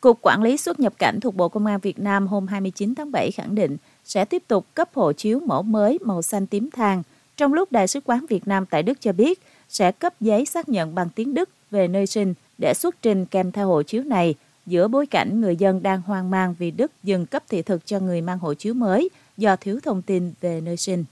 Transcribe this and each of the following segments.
Cục Quản lý xuất nhập cảnh thuộc Bộ Công an Việt Nam hôm 29 tháng 7 khẳng định sẽ tiếp tục cấp hộ chiếu mẫu mới màu xanh tím than, trong lúc Đại sứ quán Việt Nam tại Đức cho biết sẽ cấp giấy xác nhận bằng tiếng Đức về nơi sinh để xuất trình kèm theo hộ chiếu này giữa bối cảnh người dân đang hoang mang vì Đức dừng cấp thị thực cho người mang hộ chiếu mới do thiếu thông tin về nơi sinh.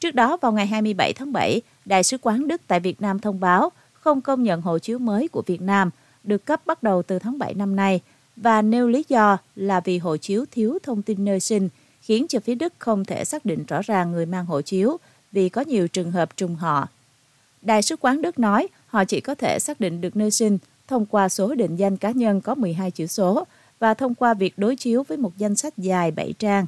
Trước đó, vào ngày 27 tháng 7, Đại sứ quán Đức tại Việt Nam thông báo không công nhận hộ chiếu mới của Việt Nam được cấp bắt đầu từ tháng 7 năm nay và nêu lý do là vì hộ chiếu thiếu thông tin nơi sinh khiến cho phía Đức không thể xác định rõ ràng người mang hộ chiếu vì có nhiều trường hợp trùng họ. Đại sứ quán Đức nói họ chỉ có thể xác định được nơi sinh thông qua số định danh cá nhân có 12 chữ số và thông qua việc đối chiếu với một danh sách dài 7 trang.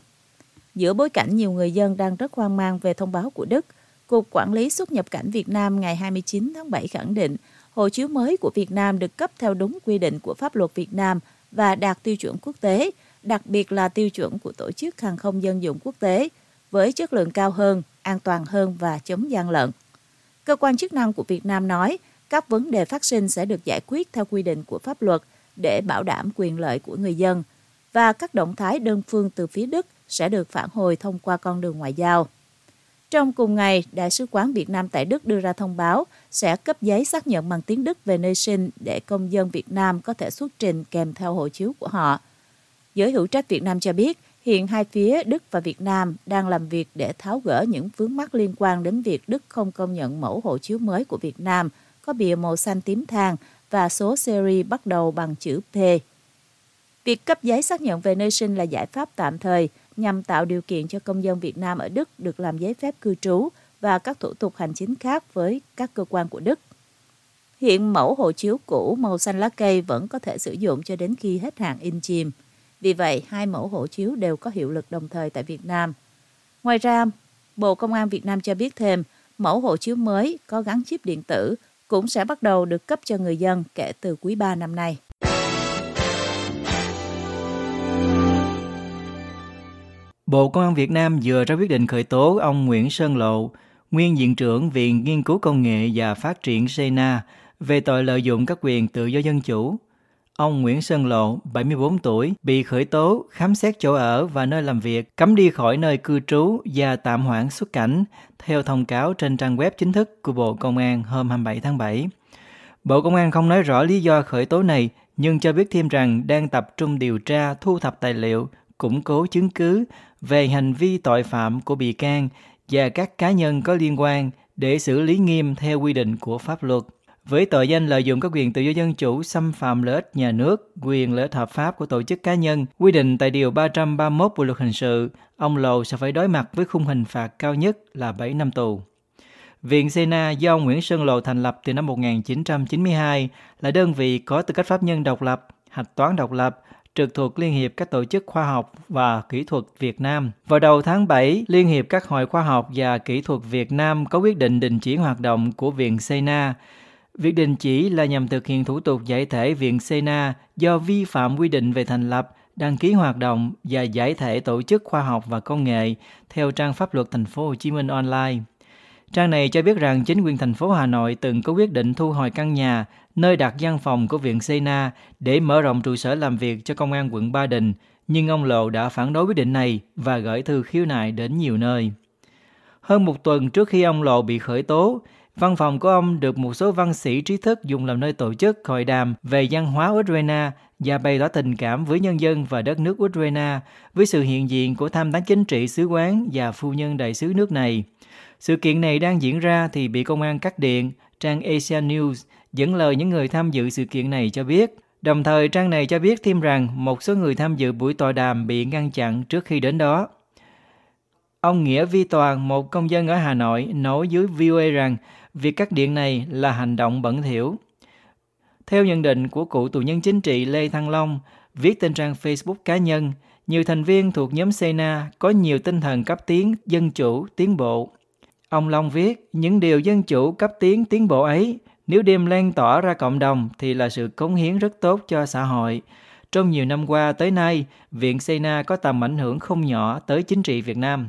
Giữa bối cảnh nhiều người dân đang rất hoang mang về thông báo của Đức, Cục Quản lý xuất nhập cảnh Việt Nam ngày 29 tháng 7 khẳng định hộ chiếu mới của Việt Nam được cấp theo đúng quy định của pháp luật Việt Nam và đạt tiêu chuẩn quốc tế, đặc biệt là tiêu chuẩn của Tổ chức Hàng không Dân dụng Quốc tế, với chất lượng cao hơn, an toàn hơn và chống gian lận. Cơ quan chức năng của Việt Nam nói các vấn đề phát sinh sẽ được giải quyết theo quy định của pháp luật để bảo đảm quyền lợi của người dân và các động thái đơn phương từ phía Đức sẽ được phản hồi thông qua con đường ngoại giao. Trong cùng ngày, Đại sứ quán Việt Nam tại Đức đưa ra thông báo sẽ cấp giấy xác nhận bằng tiếng Đức về nơi sinh để công dân Việt Nam có thể xuất trình kèm theo hộ chiếu của họ. Giới hữu trách Việt Nam cho biết, hiện hai phía Đức và Việt Nam đang làm việc để tháo gỡ những vướng mắc liên quan đến việc Đức không công nhận mẫu hộ chiếu mới của Việt Nam có bìa màu xanh tím than và số series bắt đầu bằng chữ P. Việc cấp giấy xác nhận về nơi sinh là giải pháp tạm thời nhằm tạo điều kiện cho công dân Việt Nam ở Đức được làm giấy phép cư trú và các thủ tục hành chính khác với các cơ quan của Đức. Hiện mẫu hộ chiếu cũ màu xanh lá cây vẫn có thể sử dụng cho đến khi hết hạn in chìm. Vì vậy, hai mẫu hộ chiếu đều có hiệu lực đồng thời tại Việt Nam. Ngoài ra, Bộ Công an Việt Nam cho biết thêm, mẫu hộ chiếu mới có gắn chip điện tử cũng sẽ bắt đầu được cấp cho người dân kể từ quý 3 năm nay. Bộ Công an Việt Nam vừa ra quyết định khởi tố ông Nguyễn Sơn Lộ, nguyên Viện trưởng Viện Nghiên cứu Công nghệ và Phát triển SENA về tội lợi dụng các quyền tự do dân chủ. Ông Nguyễn Sơn Lộ, 74 tuổi, bị khởi tố, khám xét chỗ ở và nơi làm việc, cấm đi khỏi nơi cư trú và tạm hoãn xuất cảnh, theo thông cáo trên trang web chính thức của Bộ Công an hôm 27 tháng 7. Bộ Công an không nói rõ lý do khởi tố này, nhưng cho biết thêm rằng đang tập trung điều tra, thu thập tài liệu, củng cố chứng cứ về hành vi tội phạm của bị can và các cá nhân có liên quan để xử lý nghiêm theo quy định của pháp luật. Với tội danh lợi dụng các quyền tự do dân chủ xâm phạm lợi ích nhà nước, quyền lợi ích hợp pháp của tổ chức cá nhân, quy định tại Điều 331 Bộ Luật Hình sự, ông Lầu sẽ phải đối mặt với khung hình phạt cao nhất là 7 năm tù. Viện Sena do ông Nguyễn Sơn Lộ thành lập từ năm 1992 là đơn vị có tư cách pháp nhân độc lập, hạch toán độc lập, trực thuộc Liên hiệp các tổ chức khoa học và kỹ thuật Việt Nam. Vào đầu tháng 7, Liên hiệp các hội khoa học và kỹ thuật Việt Nam có quyết định đình chỉ hoạt động của Viện Sena. Việc đình chỉ là nhằm thực hiện thủ tục giải thể Viện Sena do vi phạm quy định về thành lập, đăng ký hoạt động và giải thể tổ chức khoa học và công nghệ theo trang pháp luật thành phố Hồ Chí Minh online. Trang này cho biết rằng chính quyền thành phố Hà Nội từng có quyết định thu hồi căn nhà nơi đặt văn phòng của Viện Sena để mở rộng trụ sở làm việc cho công an quận Ba Đình, nhưng ông Lộ đã phản đối quyết định này và gửi thư khiếu nại đến nhiều nơi. Hơn một tuần trước khi ông Lộ bị khởi tố, văn phòng của ông được một số văn sĩ trí thức dùng làm nơi tổ chức hội đàm về văn hóa Ukraine và bày tỏ tình cảm với nhân dân và đất nước Ukraine với sự hiện diện của tham tán chính trị sứ quán và phu nhân đại sứ nước này. Sự kiện này đang diễn ra thì bị công an cắt điện, trang Asia News dẫn lời những người tham dự sự kiện này cho biết. Đồng thời trang này cho biết thêm rằng một số người tham dự buổi tọa đàm bị ngăn chặn trước khi đến đó. Ông Nghĩa Vi Toàn, một công dân ở Hà Nội, nói dưới VOA rằng việc cắt điện này là hành động bẩn thỉu. Theo nhận định của cựu tù nhân chính trị Lê Thăng Long, viết trên trang Facebook cá nhân, nhiều thành viên thuộc nhóm Sena có nhiều tinh thần cấp tiến, dân chủ, tiến bộ. Ông Long viết, những điều dân chủ cấp tiến, tiến bộ ấy nếu đem lan tỏa ra cộng đồng thì là sự cống hiến rất tốt cho xã hội. Trong nhiều năm qua tới nay, Viện Sena có tầm ảnh hưởng không nhỏ tới chính trị Việt Nam.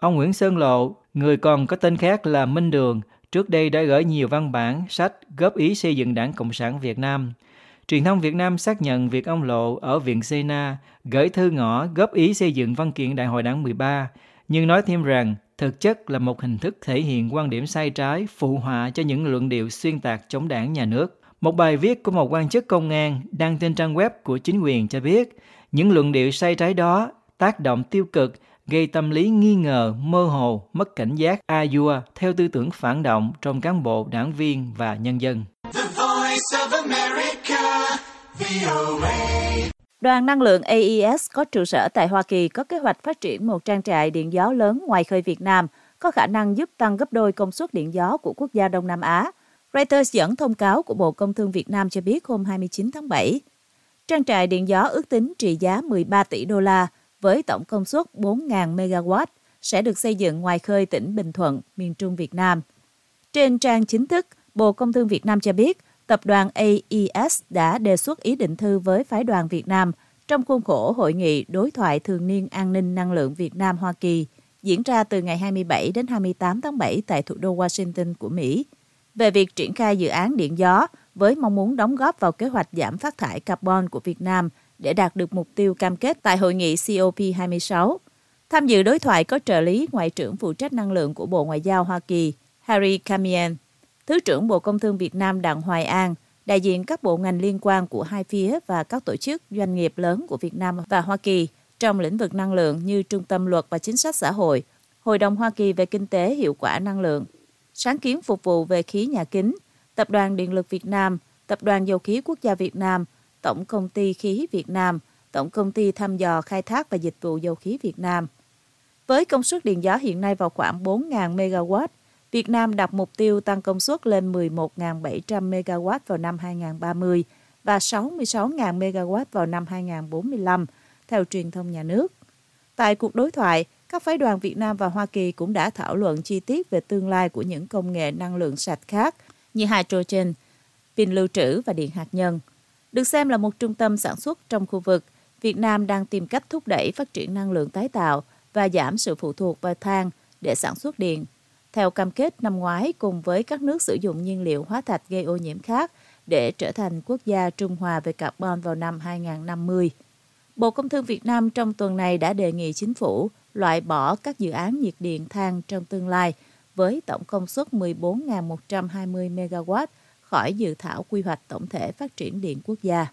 Ông Nguyễn Sơn Lộ, người còn có tên khác là Minh Đường, trước đây đã gửi nhiều văn bản, sách góp ý xây dựng Đảng Cộng sản Việt Nam. Truyền thông Việt Nam xác nhận việc ông Lộ ở Viện Sena gửi thư ngõ góp ý xây dựng văn kiện Đại hội Đảng 13, nhưng nói thêm rằng thực chất là một hình thức thể hiện quan điểm sai trái, phụ họa cho những luận điệu xuyên tạc chống đảng nhà nước. Một bài viết của một quan chức công an đăng trên trang web của chính quyền cho biết, những luận điệu sai trái đó tác động tiêu cực, gây tâm lý nghi ngờ, mơ hồ, mất cảnh giác, a dua theo tư tưởng phản động trong cán bộ, đảng viên và nhân dân. Đoàn năng lượng AES có trụ sở tại Hoa Kỳ có kế hoạch phát triển một trang trại điện gió lớn ngoài khơi Việt Nam, có khả năng giúp tăng gấp đôi công suất điện gió của quốc gia Đông Nam Á. Reuters dẫn thông cáo của Bộ Công Thương Việt Nam cho biết hôm 29 tháng 7. Trang trại điện gió ước tính trị giá 13 tỷ đô la với tổng công suất 4.000 MW sẽ được xây dựng ngoài khơi tỉnh Bình Thuận, miền Trung Việt Nam. Trên trang chính thức, Bộ Công Thương Việt Nam cho biết tập đoàn AES đã đề xuất ý định thư với phái đoàn Việt Nam trong khuôn khổ hội nghị đối thoại thường niên an ninh năng lượng Việt Nam Hoa Kỳ, diễn ra từ ngày 27 đến 28 tháng 7 tại thủ đô Washington của Mỹ, về việc triển khai dự án điện gió với mong muốn đóng góp vào kế hoạch giảm phát thải carbon của Việt Nam để đạt được mục tiêu cam kết tại hội nghị COP26. Tham dự đối thoại có trợ lý Ngoại trưởng phụ trách năng lượng của Bộ Ngoại giao Hoa Kỳ, Harry Kamien Thứ trưởng Bộ Công Thương Việt Nam Đặng Hoài An, đại diện các bộ ngành liên quan của hai phía và các tổ chức doanh nghiệp lớn của Việt Nam và Hoa Kỳ trong lĩnh vực năng lượng như Trung tâm Luật và Chính sách Xã hội, Hội đồng Hoa Kỳ về Kinh tế Hiệu quả Năng lượng, Sáng kiến phục vụ về khí nhà kính, Tập đoàn Điện lực Việt Nam, Tập đoàn Dầu khí Quốc gia Việt Nam, Tổng công ty khí Việt Nam, Tổng công ty thăm dò khai thác và dịch vụ dầu khí Việt Nam. Với công suất điện gió hiện nay vào khoảng 4.000 MW, Việt Nam đặt mục tiêu tăng công suất lên 11.700 MW vào năm 2030 và 66.000 MW vào năm 2045, theo truyền thông nhà nước. Tại cuộc đối thoại, các phái đoàn Việt Nam và Hoa Kỳ cũng đã thảo luận chi tiết về tương lai của những công nghệ năng lượng sạch khác như hydrogen, pin lưu trữ và điện hạt nhân. Được xem là một trung tâm sản xuất trong khu vực, Việt Nam đang tìm cách thúc đẩy phát triển năng lượng tái tạo và giảm sự phụ thuộc vào than để sản xuất điện theo cam kết năm ngoái cùng với các nước sử dụng nhiên liệu hóa thạch gây ô nhiễm khác để trở thành quốc gia trung hòa về carbon vào năm 2050. Bộ Công Thương Việt Nam trong tuần này đã đề nghị chính phủ loại bỏ các dự án nhiệt điện than trong tương lai với tổng công suất 14.120 MW khỏi dự thảo quy hoạch tổng thể phát triển điện quốc gia.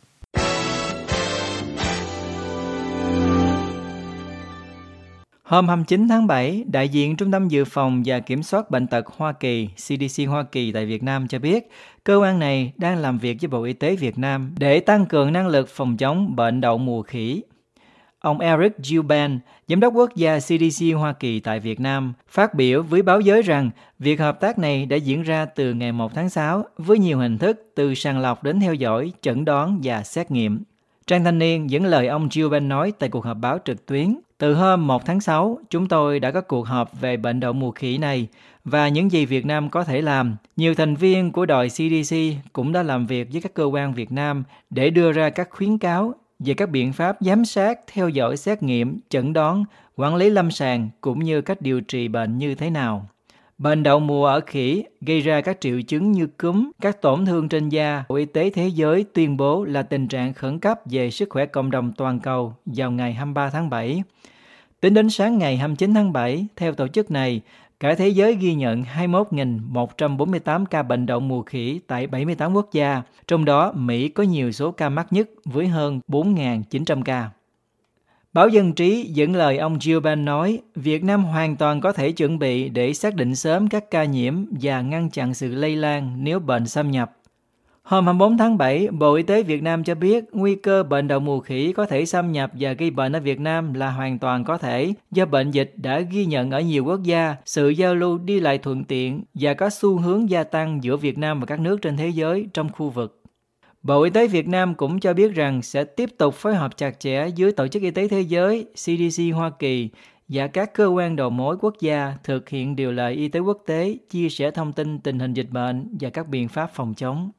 Hôm 29 tháng 7, đại diện Trung tâm Dự phòng và Kiểm soát Bệnh tật Hoa Kỳ CDC Hoa Kỳ tại Việt Nam cho biết, cơ quan này đang làm việc với Bộ Y tế Việt Nam để tăng cường năng lực phòng chống bệnh đậu mùa khỉ. Ông Eric Gilban, Giám đốc quốc gia CDC Hoa Kỳ tại Việt Nam, phát biểu với báo giới rằng việc hợp tác này đã diễn ra từ ngày 1 tháng 6 với nhiều hình thức từ sàng lọc đến theo dõi, chẩn đoán và xét nghiệm. Trang Thanh Niên dẫn lời ông Giovan nói tại cuộc họp báo trực tuyến từ hôm 1 tháng 6, chúng tôi đã có cuộc họp về bệnh đậu mùa khỉ này và những gì Việt Nam có thể làm. Nhiều thành viên của đội CDC cũng đã làm việc với các cơ quan Việt Nam để đưa ra các khuyến cáo về các biện pháp giám sát, theo dõi xét nghiệm, chẩn đoán, quản lý lâm sàng cũng như cách điều trị bệnh như thế nào. Bệnh đậu mùa ở khỉ gây ra các triệu chứng như cúm, các tổn thương trên da. Bộ Y tế Thế giới tuyên bố là tình trạng khẩn cấp về sức khỏe cộng đồng toàn cầu vào ngày 23 tháng 7. Tính đến sáng ngày 29 tháng 7, theo tổ chức này, cả thế giới ghi nhận 21.148 ca bệnh đậu mùa khỉ tại 78 quốc gia, trong đó Mỹ có nhiều số ca mắc nhất với hơn 4.900 ca. Báo Dân Trí dẫn lời ông Gilban nói, Việt Nam hoàn toàn có thể chuẩn bị để xác định sớm các ca nhiễm và ngăn chặn sự lây lan nếu bệnh xâm nhập. Hôm 24 tháng 7, Bộ Y tế Việt Nam cho biết nguy cơ bệnh đậu mùa khỉ có thể xâm nhập và gây bệnh ở Việt Nam là hoàn toàn có thể do bệnh dịch đã ghi nhận ở nhiều quốc gia, sự giao lưu đi lại thuận tiện và có xu hướng gia tăng giữa Việt Nam và các nước trên thế giới trong khu vực. Bộ Y tế Việt Nam cũng cho biết rằng sẽ tiếp tục phối hợp chặt chẽ với Tổ chức Y tế Thế giới, CDC Hoa Kỳ và các cơ quan đầu mối quốc gia thực hiện điều lệ y tế quốc tế, chia sẻ thông tin tình hình dịch bệnh và các biện pháp phòng chống.